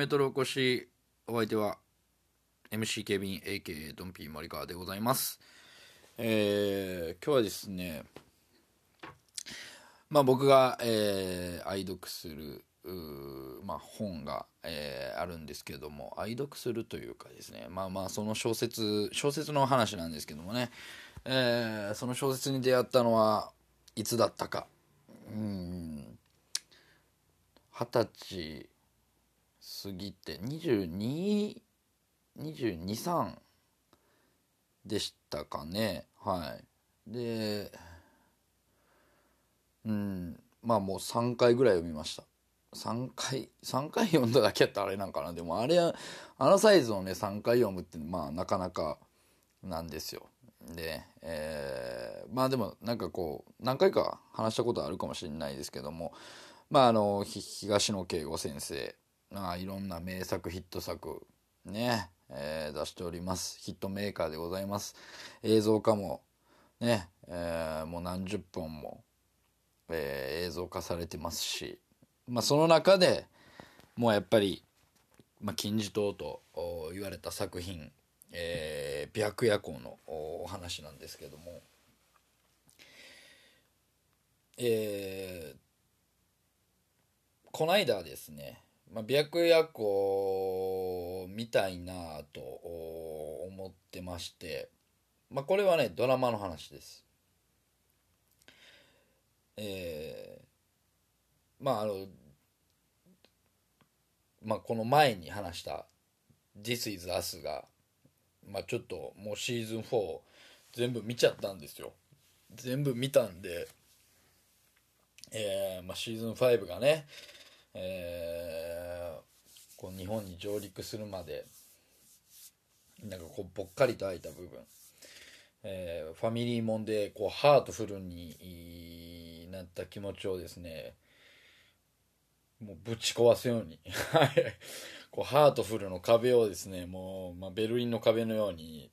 メトルお越しお相手は MC ケビン AK ドンピー森川でございます。えー今日はですねまあ僕が、えー愛読するまあ、本が、えーあるんですけども愛読するというかですねまあまあその小説小説の話なんですけどもね、えーその小説に出会ったのはいつだったか。うん。二十歳過ぎて2223でしたかね。はい。でうんまあもう3回ぐらい読みました。3回3回読んだだけやったらあれなんかな。でもあれはあのサイズをね3回読むってまあなかなかなんですよ。で、えーまあでもなんかこう何回か話したことあるかもしれないですけどもまああのひ東野圭吾先生がいろんな名作ヒット作ね、えー出しております。ヒットメーカーでございます。映像化もね、えーもう何十本も、えー映像化されてますし、まあ、その中でもうやっぱり、まあ、金字塔と言われた作品「えー白夜行」のお話なんですけどもえーこないだですね、まあ、白夜行見たいなと思ってまして、まあ、これはねドラマの話です。えーまああのまあこの前に話した「This is Us が」まあちょっともうシーズン4全部見ちゃったんですよ。全部見たんでえーまあ、シーズン5がね、えーこう日本に上陸するまでなんかこうぽっかりと空いた部分、えーファミリーもんでこうハートフルになった気持ちをですねもうぶち壊すように。こうハートフルの壁をですねもう、まあ、ベルリンの壁のように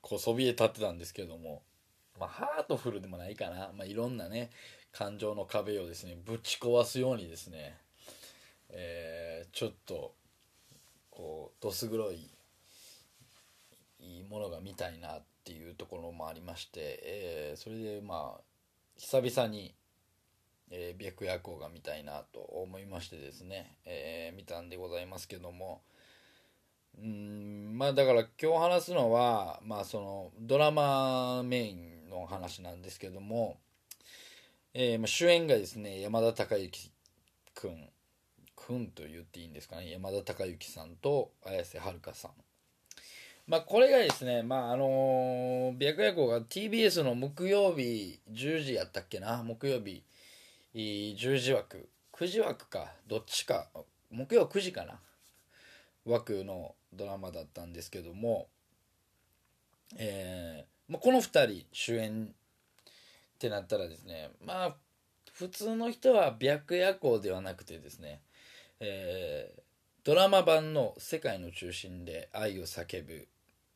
こうそびえ立ってたんですけども、まあ、ハートフルでもないかな、まあ、いろんなね感情の壁をですねぶち壊すようにですね、えーちょっとこうどす黒いいいものが見たいなっていうところもありまして、えーそれでまあ久々に、えー、白夜行が見たいなと思いましてですね、えー見たんでございますけどもうんまあだから今日話すのはまあそのドラマメインの話なんですけども、えー、主演がですね山田孝之くんくんと言っていいんですかね。山田孝之さんと綾瀬はるかさん。まあこれがですねまああの白夜行が TBS の木曜日10時やったっけな。木曜日10時枠。9時枠か。どっちか。木曜9時かな。枠のドラマだったんですけども、えーまあ、この2人主演ってなったらですね。まあ普通の人は白夜行ではなくてですね、えードラマ版の「世界の中心で愛を叫ぶ」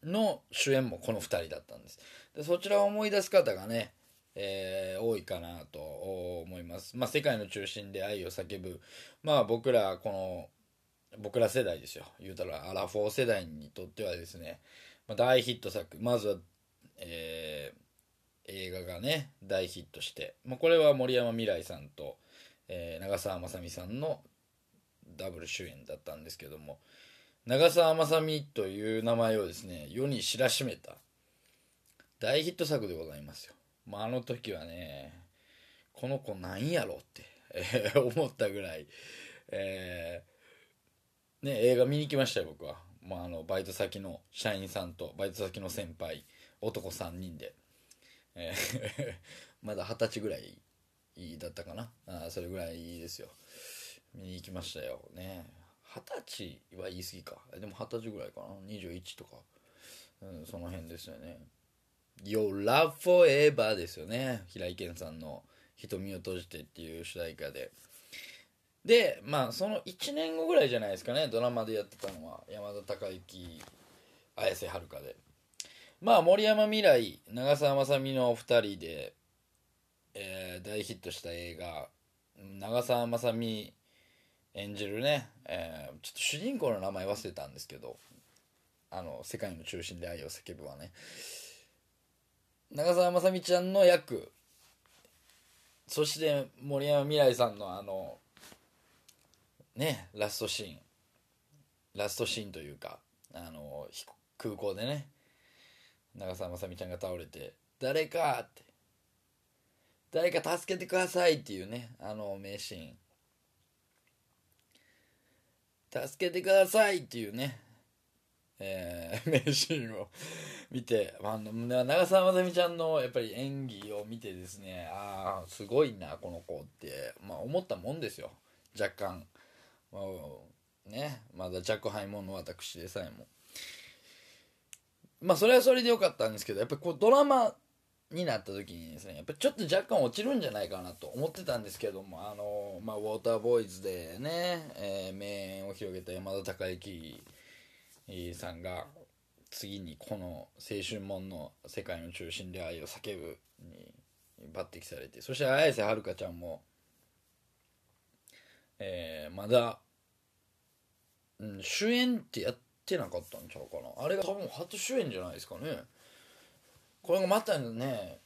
の主演もこの2人だったんです。でそちらを思い出す方がね、えー多いかなと思います。まあ世界の中心で愛を叫ぶ。まあ僕らこの僕ら世代ですよ。言うたらアラフォー世代にとってはですね、まあ、大ヒット作。まずは、えー映画がね大ヒットして、まあ、これは森山未來さんと、えー長澤まさみさんのダブル主演だったんですけども長澤まさみという名前をですね世に知らしめた大ヒット作でございますよ、まあ、あの時はねこの子なんやろって、え 思ったぐらい、えーね、映画見に行きましたよ僕は、まあ、あのバイト先の社員さんとバイト先の先輩男3人で、えー まだ二十歳ぐらいだったかな。あそれぐらいですよ。見に行きましたよ。ね。二十歳は言い過ぎか。でも二十歳ぐらいかな。21とか、うん、その辺ですよね。Your Love Forever ですよね。平井堅さんの「瞳を閉じて」っていう主題歌で。でまあその1年後ぐらいじゃないですかね。ドラマでやってたのは。山田孝之綾瀬はるかで。まあ森山未来長澤まさみの2人で、えー大ヒットした映画。長澤まさみ演じるね、えーちょっと主人公の名前忘れたんですけどあの世界の中心で愛を叫ぶはね長澤まさみちゃんの役そして森山未來さんのあのねラストシーンラストシーンというかあの空港でね長澤まさみちゃんが倒れて「誰か!」って「誰か助けてください!」っていうねあの名シーン助けてくださいっていうね、えー 名シーンを見て、まあ、長澤まさみちゃんのやっぱり演技を見てですねああすごいなこの子って、まあ、思ったもんですよ。若干、まあ、ねまだ若輩者の私でさえも。まあそれはそれでよかったんですけどやっぱりこうドラマになった時にですねやっぱちょっと若干落ちるんじゃないかなと思ってたんですけどもあの、まあ、ウォーターボーイズでね、えー名演を広げた山田孝之さんが次にこの青春もんの世界の中心で愛を叫ぶに抜擢されてそして綾瀬はるかちゃんも、えーまだ、うん、主演ってやってなかったんちゃうかな。あれが多分初主演じゃないですかね。これがまたね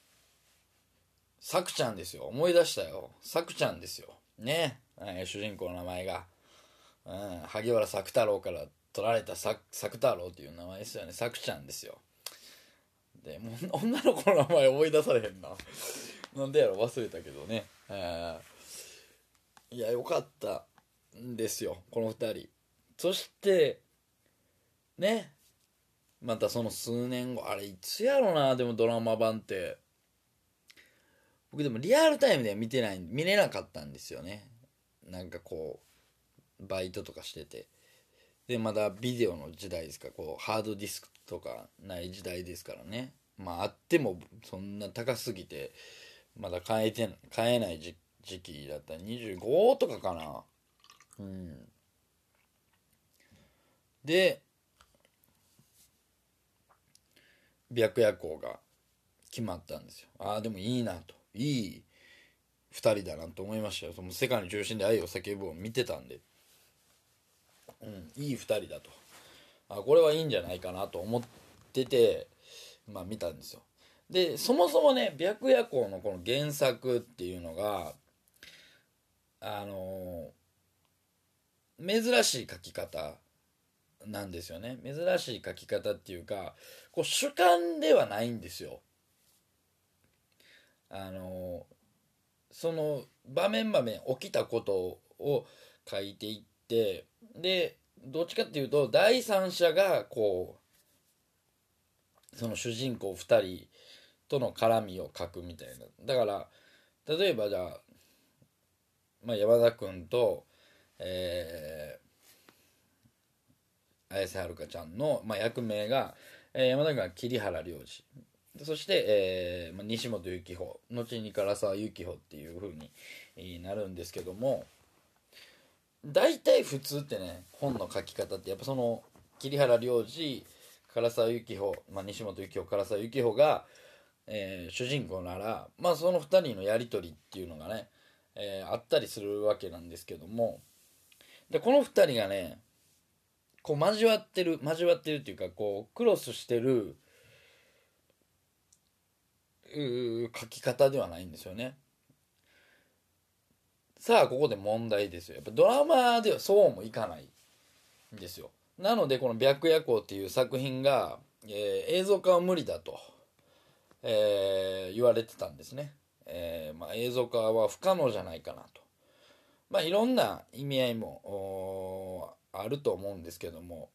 さくちゃんですよ。思い出したよ。さくちゃんですよ。ね、えー主人公の名前が、うん、萩原作太郎から取られたさ作太郎っていう名前ですよね。さくちゃんですよ。でも女の子の名前思い出されへんな。なんでやろ？忘れたけどね、えーいやよかったんですよ。この二人。そしてね。またその数年後あれいつやろなでもドラマ版って。僕でもリアルタイムでは見てない見れなかったんですよね。なんかこうバイトとかしてて。でまだビデオの時代ですか。こうハードディスクとかない時代ですからね。まああってもそんな高すぎてまだ買えて買えない時時期だった。25とかかな。うん。で白夜行が決まったんですよ。ああでもいいなと。いい2人だなと思いましたよ。その世界の中心で愛を叫ぶを見てたんで。うんいい2人だと。あこれはいいんじゃないかなと思っててまあ見たんですよ。でそもそもね白夜行のこの原作っていうのがあの珍しい書き方なんですよね。珍しい書き方っていうかこう主観ではないんですよ。あのその場面場面起きたことを書いていってでどっちかっていうと第三者がこうその主人公2人との絡みを書くみたいな。だから例えばじゃあ、まあ、山田君とえ綾瀬はるかちゃんの、まあ、役名が、えー山田君が桐原良二。そして、えーまあ、西本幸穂後に唐沢幸穂っていう風になるんですけども大体普通ってね本の書き方ってやっぱその桐原良二唐沢幸穂、まあ、西本幸穂唐沢幸穂が、えー主人公なら、まあ、その2人のやり取りっていうのがね、えーあったりするわけなんですけどもでこの2人がねこう交わってる交わってるっていうかこうクロスしてるう書き方ではないんですよね。さあここで問題ですよ。やっぱドラマではそうもいかないんですよ。なのでこの「白夜行」っていう作品が、えー映像化は無理だと、えー言われてたんですね、えーまあ、映像化は不可能じゃないかなと。まあいろんな意味合いもおーあると思うんですけども。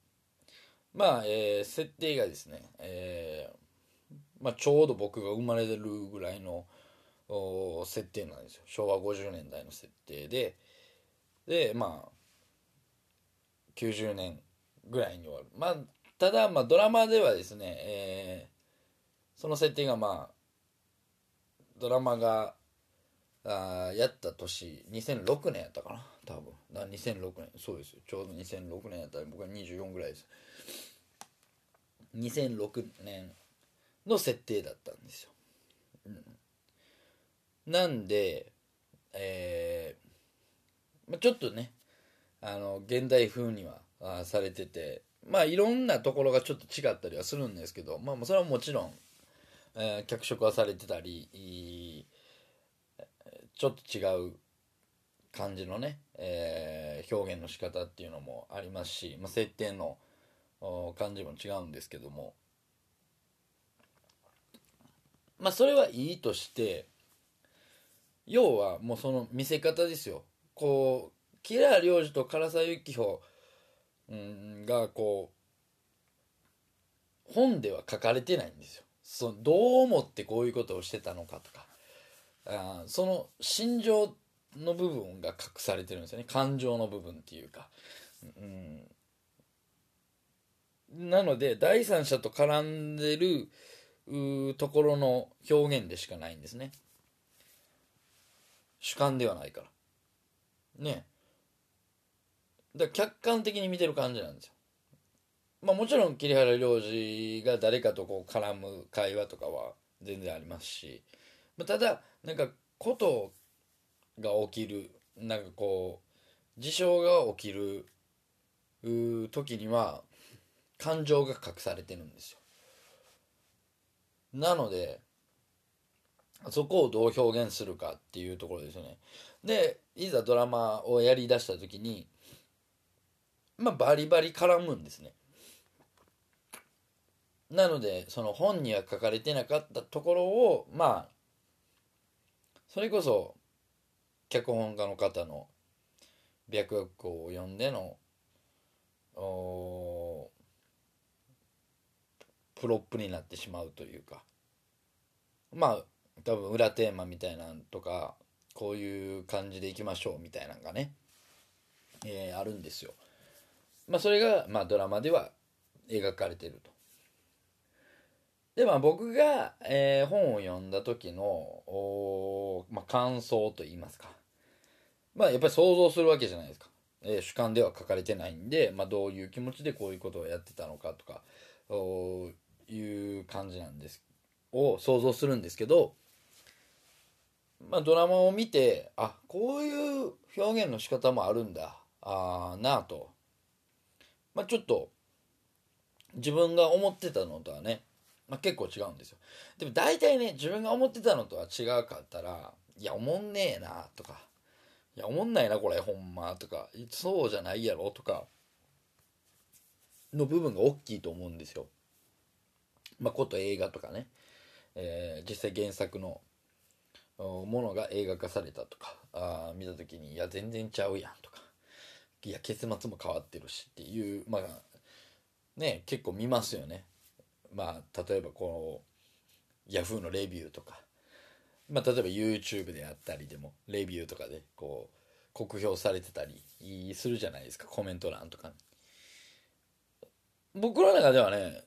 まあ、えー設定がですね、えーまあ、ちょうど僕が生まれてるぐらいの設定なんですよ。昭和50年代の設定で。でまあ90年ぐらいに終わる。まあただまあドラマではですね、えー、その設定がまあドラマがあやった年2006年やったかな。多分。な2006年。そうですよ。ちょうど2006年やったら僕は24ぐらいです。2006年の設定だったんですよ、うん、なんでえー、まあ、ちょっとねあの現代風にはあされててまあいろんなところがちょっと違ったりはするんですけどまあそれはもちろん、えー、脚色はされてたりちょっと違う感じのね、えー、表現の仕方っていうのもありますし、まあ、設定の感じも違うんですけども。まあそれはいいとして要はもうその見せ方ですよ。こう木良良二と唐沢幸穂がこう本では書かれてないんですよ。そどう思ってこういうことをしてたのかとか。あその心情の部分が隠されてるんですよね。感情の部分っていうか、うん、なので第三者と絡んでるところの表現でしかないんですね。主観ではないから。ね。だから客観的に見てる感じなんですよ。まあもちろん桐原良二が誰かとこう絡む会話とかは全然ありますし、まあ、ただなんかことをが起きる。なんかこう事象が起きる時には感情が隠されてるんですよ。なのでそこをどう表現するかっていうところですよね。でいざドラマをやりだした時にまあバリバリ絡むんですね。なのでその本には書かれてなかったところをまあそれこそ脚本家の方の白学校を読んでのプロップになってしまうというかまあ多分裏テーマみたいなんとかこういう感じでいきましょうみたいなのがね、えー、あるんですよ。まあそれが、まあ、ドラマでは描かれてると。でまあ僕が、えー、本を読んだ時の、まあ、感想といいますか。まあやっぱり想像するわけじゃないですか、えー、主観では書かれてないんで、まあ、どういう気持ちでこういうことをやってたのかとかいう感じなんです。を想像するんですけど、まあ、ドラマを見てあこういう表現の仕方もあるんだあなあと、まあ、ちょっと自分が思ってたのとはねまあ、結構違うんですよ。でも大体ね自分が思ってたのとは違うかったらいや思んねえなとかいや思んないなこれほんまとかそうじゃないやろとかの部分が大きいと思うんですよ。まあこと映画とかね、えー、実際原作のものが映画化されたとかあ見た時にいや全然ちゃうやんとかいや結末も変わってるしっていうまあね結構見ますよね。まあ例えばこの Yahoo! のレビューとか、まあ、例えば YouTube であったりでもレビューとかでこう酷評されてたりするじゃないですかコメント欄とか僕の中ではね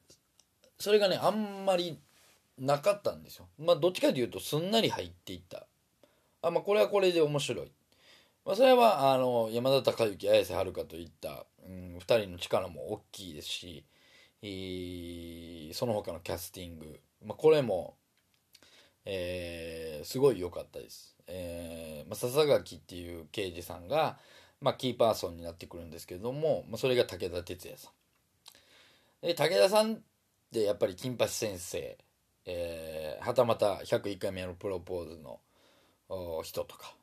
それがねあんまりなかったんですよ。まあどっちかというとすんなり入っていった。あまあこれはこれで面白い。まあ、それはあの山田孝之綾瀬はるかといった、うん、2人の力も大きいですしその他のキャスティング、まあ、これも、えー、すごい良かったです。えーまあ、笹垣っていう刑事さんが、まあ、キーパーソンになってくるんですけれども、まあ、それが武田鉄矢さん。で武田さんってやっぱり金八先生、えー、はたまた101回目のプロポーズの人とか、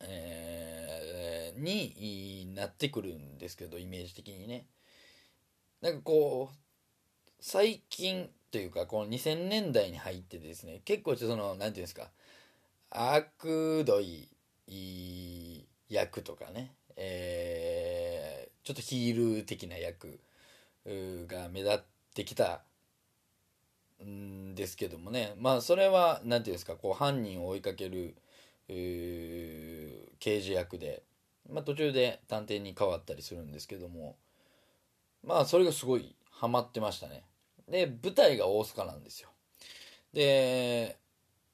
えー、になってくるんですけどイメージ的にね。なんかこう最近というかこの2000年代に入ってですね結構その何て言うんですか悪どい役とかね、えー、ちょっとヒール的な役が目立ってきたんですけどもねまあそれは何ていうんですかこう犯人を追いかける刑事役で、まあ、途中で探偵に変わったりするんですけどもまあそれがすごいハマってましたね。で舞台が大阪なんですよ。で、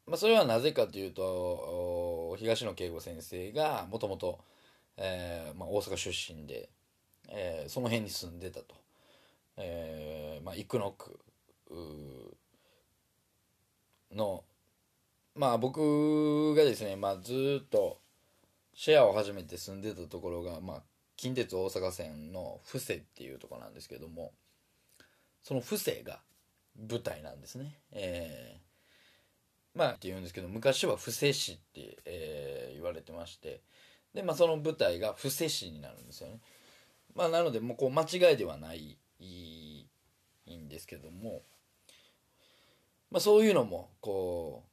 まあ、それはなぜかというと東野圭吾先生がもともと大阪出身で、えー、その辺に住んでたと、えーまあ、生野区のまあ僕がですね、まあ、ずっとシェアを始めて住んでたところが、まあ、近鉄大阪線の布施っていうとこなんですけどもその布施が舞台なんですね。えー、まあって言うんですけど昔は布施市って、えー、言われてましてで、まあ、その舞台が布施市になるんですよね。まあ、なのでもうこう間違いではないいいんですけども、まあ、そういうのもこ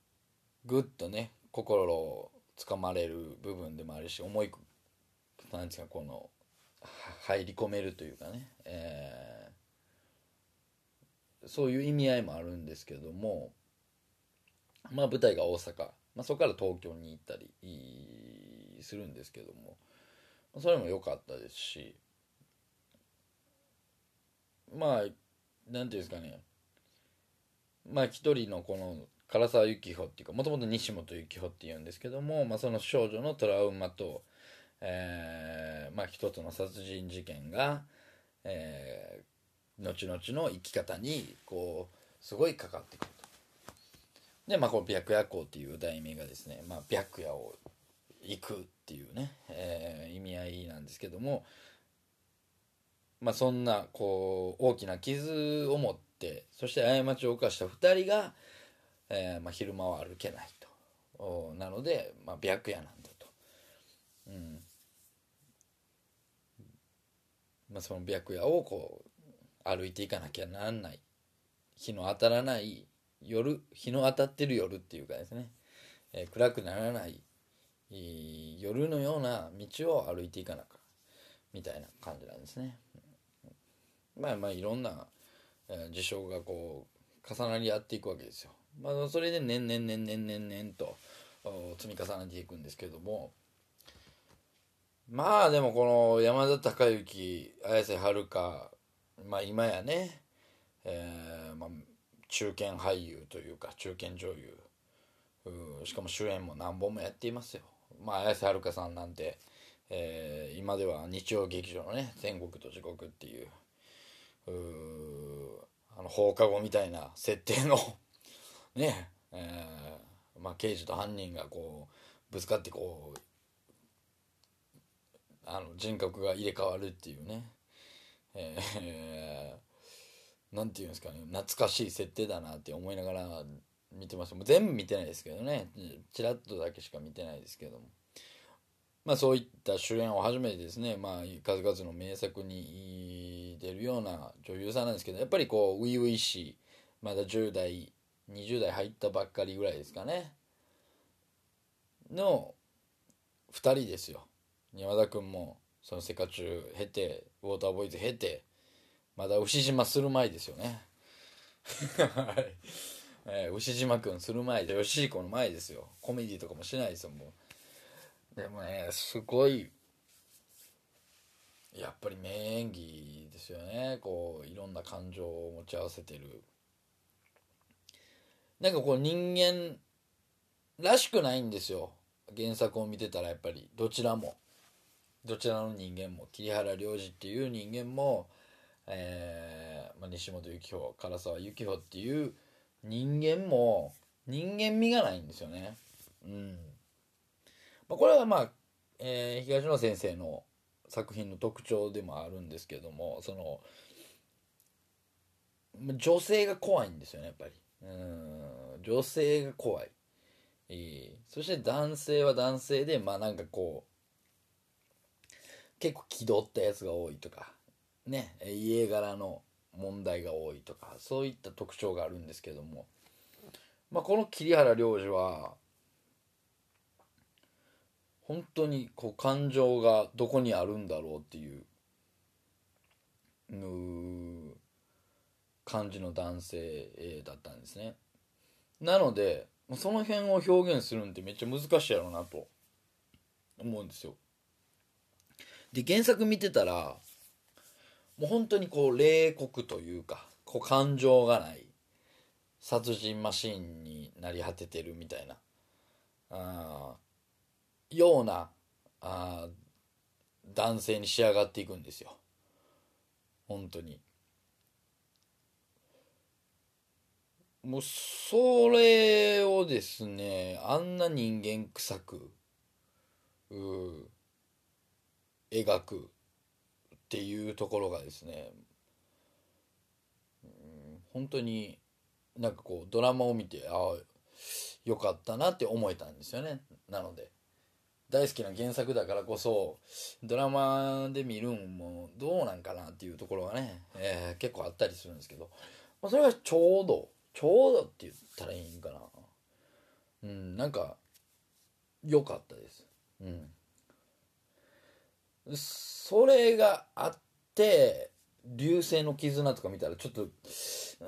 うぐっとね心をつかまれる部分でもあるし思いなんですかこの入り込めるというかね、えー、そういう意味合いもあるんですけどもまあ舞台が大阪、まあ、そこから東京に行ったりするんですけどもそれも良かったですしまあなんていうんですかねまあ一人のこの唐沢幸穂っていうかもともと西本幸穂っていうんですけども、まあ、その少女のトラウマと、えー、まあ一つの殺人事件が、えー、後々の生き方にこうすごいかかってくると。でまあこの白夜行っていう題名がですね、まあ、白夜を行くっていうね、えー、意味合いなんですけどもまあそんなこう大きな傷を持ってそして過ちを犯した2人が、えーまあ、昼間は歩けないと。なので、まあ、白夜なんだと、うん。まあ、その白夜をこう歩いていかなきゃならない。日の当たらない。夜日の当たってる夜っていうかですね、えー、暗くならない。夜のような道を歩いていかなかみたいな感じなんですね。まあまあいろんな事象がこう重なり合っていくわけですよ。まあ、それで年々年々年々と積み重ねていくんですけども。まあでもこの山田孝之綾瀬はるかまあ今やね、えーまあ、中堅俳優というか中堅女優しかも主演も何本もやっていますよ。まあ、綾瀬はるかさんなんて、えー、今では日曜劇場のね「天国と地獄」っていうあの放課後みたいな設定の ねえー、まあ、刑事と犯人がこうぶつかってこうあの人格が入れ替わるっていうね、えー、なんていうんですかね。懐かしい設定だなって思いながら見てますもう全部見てないですけどね。ちらっとだけしか見てないですけども。まあそういった主演を初めてですね。まあ数々の名作に出るような女優さんなんですけどやっぱりこう初々しいまだ10代20代入ったばっかりぐらいですかね。の2人ですよ。山田君もそのセカチュウ経てウォーターボーイズ経てまだ牛島する前ですよね。はい。えー、牛島君する前で吉彦の前ですよ。コメディとかもしないですよもう。でもねすごいやっぱり名演技ですよね。こういろんな感情を持ち合わせてる。なんかこう人間らしくないんですよ。原作を見てたらやっぱりどちらもどちらの人間も桐原良二っていう人間も、えーまあ、西本幸穂唐沢幸穂っていう人間も人間味がないんですよね。うん。まあ、これはまあ、えー、東野先生の作品の特徴でもあるんですけどもその女性が怖いんですよねやっぱり。うん女性が怖い。えー、そして男性は男性でまあなんかこう結構気取ったやつが多いとかね家柄の問題が多いとかそういった特徴があるんですけども、まあ、この桐原良二は本当にこう感情がどこにあるんだろうっていう感じの男性だったんですね。なのでその辺を表現するんってめっちゃ難しいやろうなと思うんですよ。で原作見てたらもう本当にこう冷酷というかこう感情がない殺人マシーンになり果ててるみたいなあようなあ男性に仕上がっていくんですよ。本当に。もうそれをですねあんな人間臭くう描くっていうところがですね、うん、本当になんかこうドラマを見てああよかったなって思えたんですよね。なので大好きな原作だからこそドラマで見るんもどうなんかなっていうところがね、えー、結構あったりするんですけど、まあ、それがちょうどちょうどって言ったらいいんかな。うんなんか良かったです。うん。それがあって流星の絆とか見たらちょっと、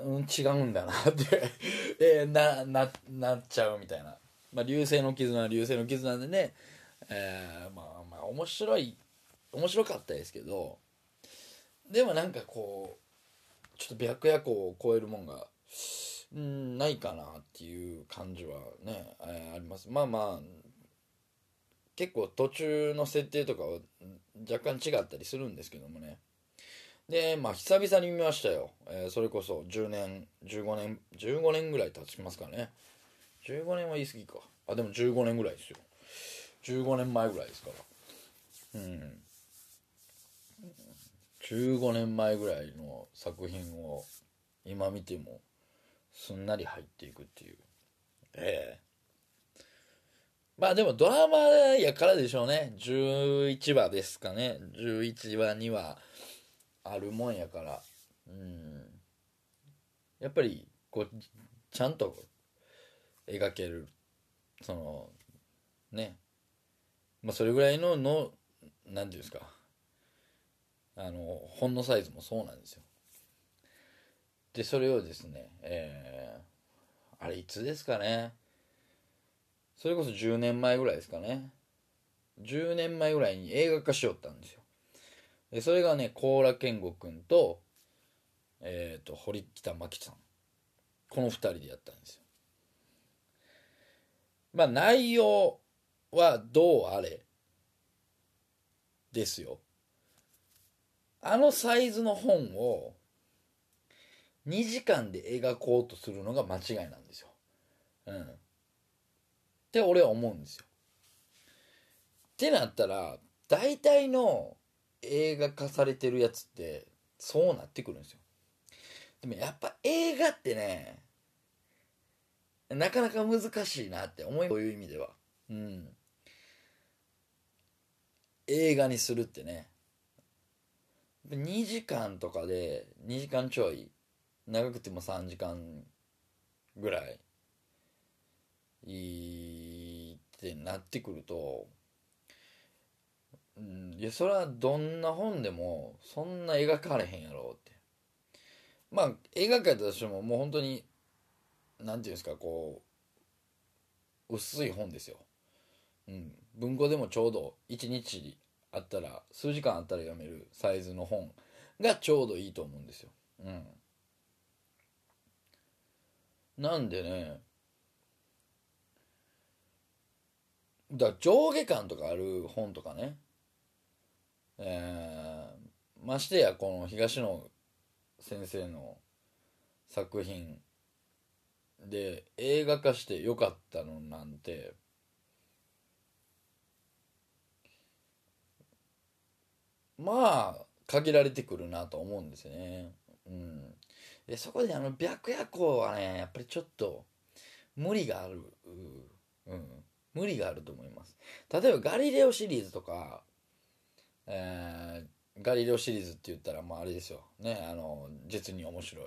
うん、違うんだなって えー、なななっちゃうみたいな、まあ、流星の絆流星の絆でね、えー、まあまあ面白い面白かったですけどでもなんかこうちょっと白夜行を超えるもんがんないかなっていう感じはね、えー、あります。まあまあ結構途中の設定とかは若干違ったりするんですけどもね。でまあ久々に見ましたよ、えー、それこそ10年15年15年ぐらい経ちますかね。15年は言い過ぎか。あでも15年ぐらいですよ。15年前ぐらいですから。うん。15年前ぐらいの作品を今見てもすんなり入っていくっていう。ええ。まあでもドラマやからでしょうね。11話ですかね。11話にはあるもんやから。うん。やっぱりこうちゃんと描ける。そのね。まあそれぐらいのの何ていうんですか。あの本のサイズもそうなんですよ。でそれをですねえー、あれいつですかね。それこそ10年前ぐらいですかね。10年前ぐらいに映画化しよったんですよ。でそれがね高良健吾君とえっ、ー、と堀北真希さん。この2人でやったんですよ。まあ内容はどうあれですよ。あのサイズの本を2時間で描こうとするのが間違いなんですよ。うん。って俺は思うんですよ。ってなったら大体の映画化されてるやつってそうなってくるんですよ。でもやっぱ映画ってねなかなか難しいなって思いそういう意味では。うん。映画にするってね2時間とかで2時間ちょい長くても3時間ぐらいいってなってくると、うん、いやそれはどんな本でもそんな描かれへんやろって。まあ描かれたとしてももう本当に何て言うんですかこう薄い本ですよ、うん、文庫でもちょうど1日あったら数時間あったら読めるサイズの本がちょうどいいと思うんですよ、うん、なんでねだ上下感とかある本とかね。えー、ましてやこの東野先生の作品で映画化してよかったのなんてまあ限られてくるなと思うんですよね。うん、でそこであの白夜行はねやっぱりちょっと無理がある、うん、無理があると思います。例えばガリレオシリーズとか、えー、ガリレオシリーズって言ったらまああれですよ。ねあの実に面白い。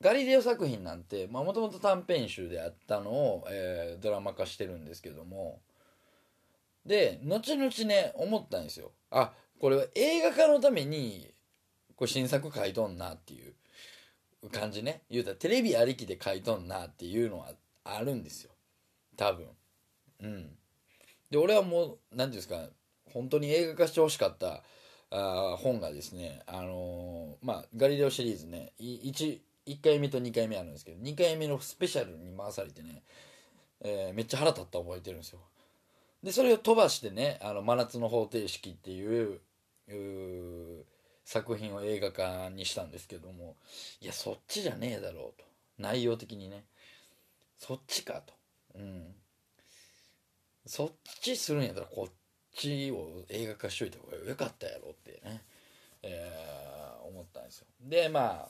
ガリレオ作品なんてもともと短編集であったのを、えー、ドラマ化してるんですけども。で後々ね思ったんですよ。あこれは映画化のためにこれ新作書いとんなっていう感じね。言うたらテレビありきで書いとんなっていうのはあるんですよ。多分。うん。で俺はもう何ていうんですか本当に映画化してほしかったあ本がですねあのー、まあガリレオシリーズね 1, 1回目と2回目あるんですけど2回目のスペシャルに回されてね、えー、めっちゃ腹立った覚えてるんですよ。でそれを飛ばしてね「あの真夏の方程式」っていう作品を映画化にしたんですけどもいやそっちじゃねえだろうと。内容的にね。そっちかと。うん。そっちするんやったらこっちを映画化しといた方がよかったやろってね、えー、思ったんですよ。でまあ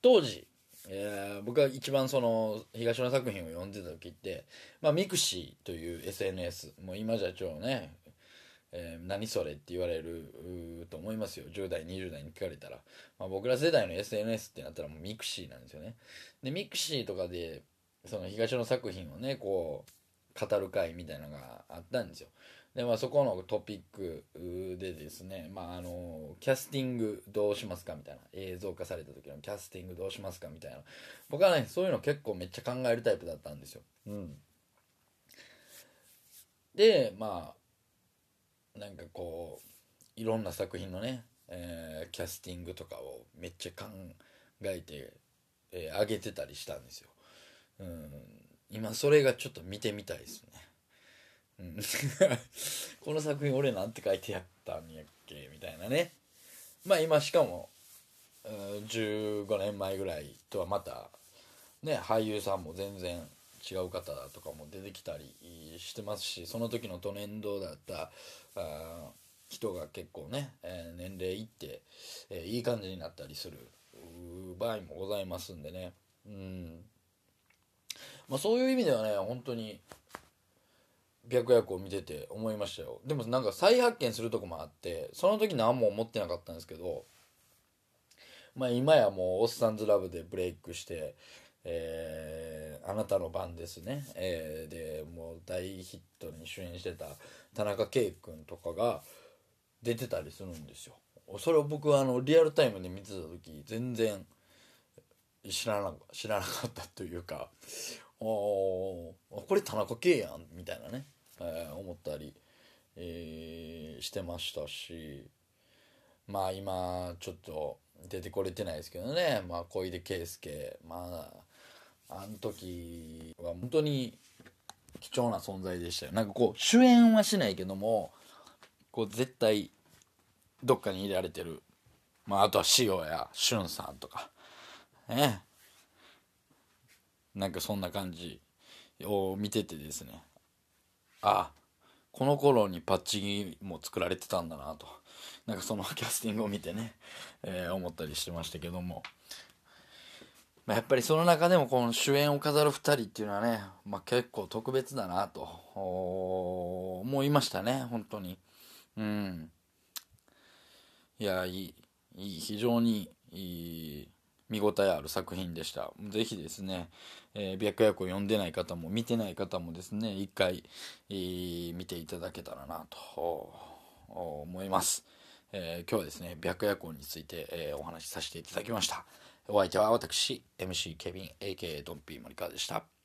当時、えー、僕が一番その東野作品を読んでた時って、まあ、ミクシィという SNS もう今じゃちょっとねえー、何それって言われると思いますよ。10代20代に聞かれたら、まあ、僕ら世代の SNS ってなったらもうミクシィなんですよね。でミクシィとかでその東野作品をねこう語る会みたいなのがあったんですよ。でまあそこのトピックでですねまああのキャスティングどうしますかみたいな。映像化された時のキャスティングどうしますかみたいな。僕はねそういうの結構めっちゃ考えるタイプだったんですよ。うん。でまあなんかこういろんな作品のね、えー、キャスティングとかをめっちゃ考えて、えー、上げてたりしたんですよ。うん、今それがちょっと見てみたいですね。この作品俺なんて書いてやったんやっけみたいなね。まあ今しかも、15年前ぐらいとはまたね俳優さんも全然違う方とかも出てきたりしてますしその時のトレンドだったあ人が結構ね、えー、年齢いって、えー、いい感じになったりする場合もございますんでねうんまあそういう意味ではね本当に白夜行を見てて思いましたよ。でもなんか再発見するとこもあってその時何も思ってなかったんですけどまあ今やもう「おっさんずラブ」でブレイクしてえー、あなたの番ですね、えー、でもう大ヒットに主演してた田中圭君とかが出てたりするんですよ。それを僕はあのリアルタイムで見てた時全然知らな知らなかったというかこれ田中圭やんみたいなね、えー、思ったり、えー、してましたし。まあ今ちょっと出てこれてないですけどね。まあ小出圭介。まああの時は本当に貴重な存在でしたよ。なんかこう主演はしないけどもこう絶対どっかに入れられてる。まああとは塩や俊さんとか。ね。なんかそんな感じを見ててですね。あこの頃にパッチも作られてたんだなと。なんかそのキャスティングを見てね、えー、思ったりしてましたけども。まあ、やっぱりその中でもこの主演を飾る2人っていうのはね、まあ、結構特別だなと思いましたね本当に。うん。いやいいいい非常にいい見応えある作品でした。是非ですね、えー、白夜行読んでない方も見てない方もですね一回、えー、見ていただけたらなと思います、えー、今日はですね白夜行について、えお話しさせていただきました。お相手は私 MC ケビン AK ドンピー森川でした。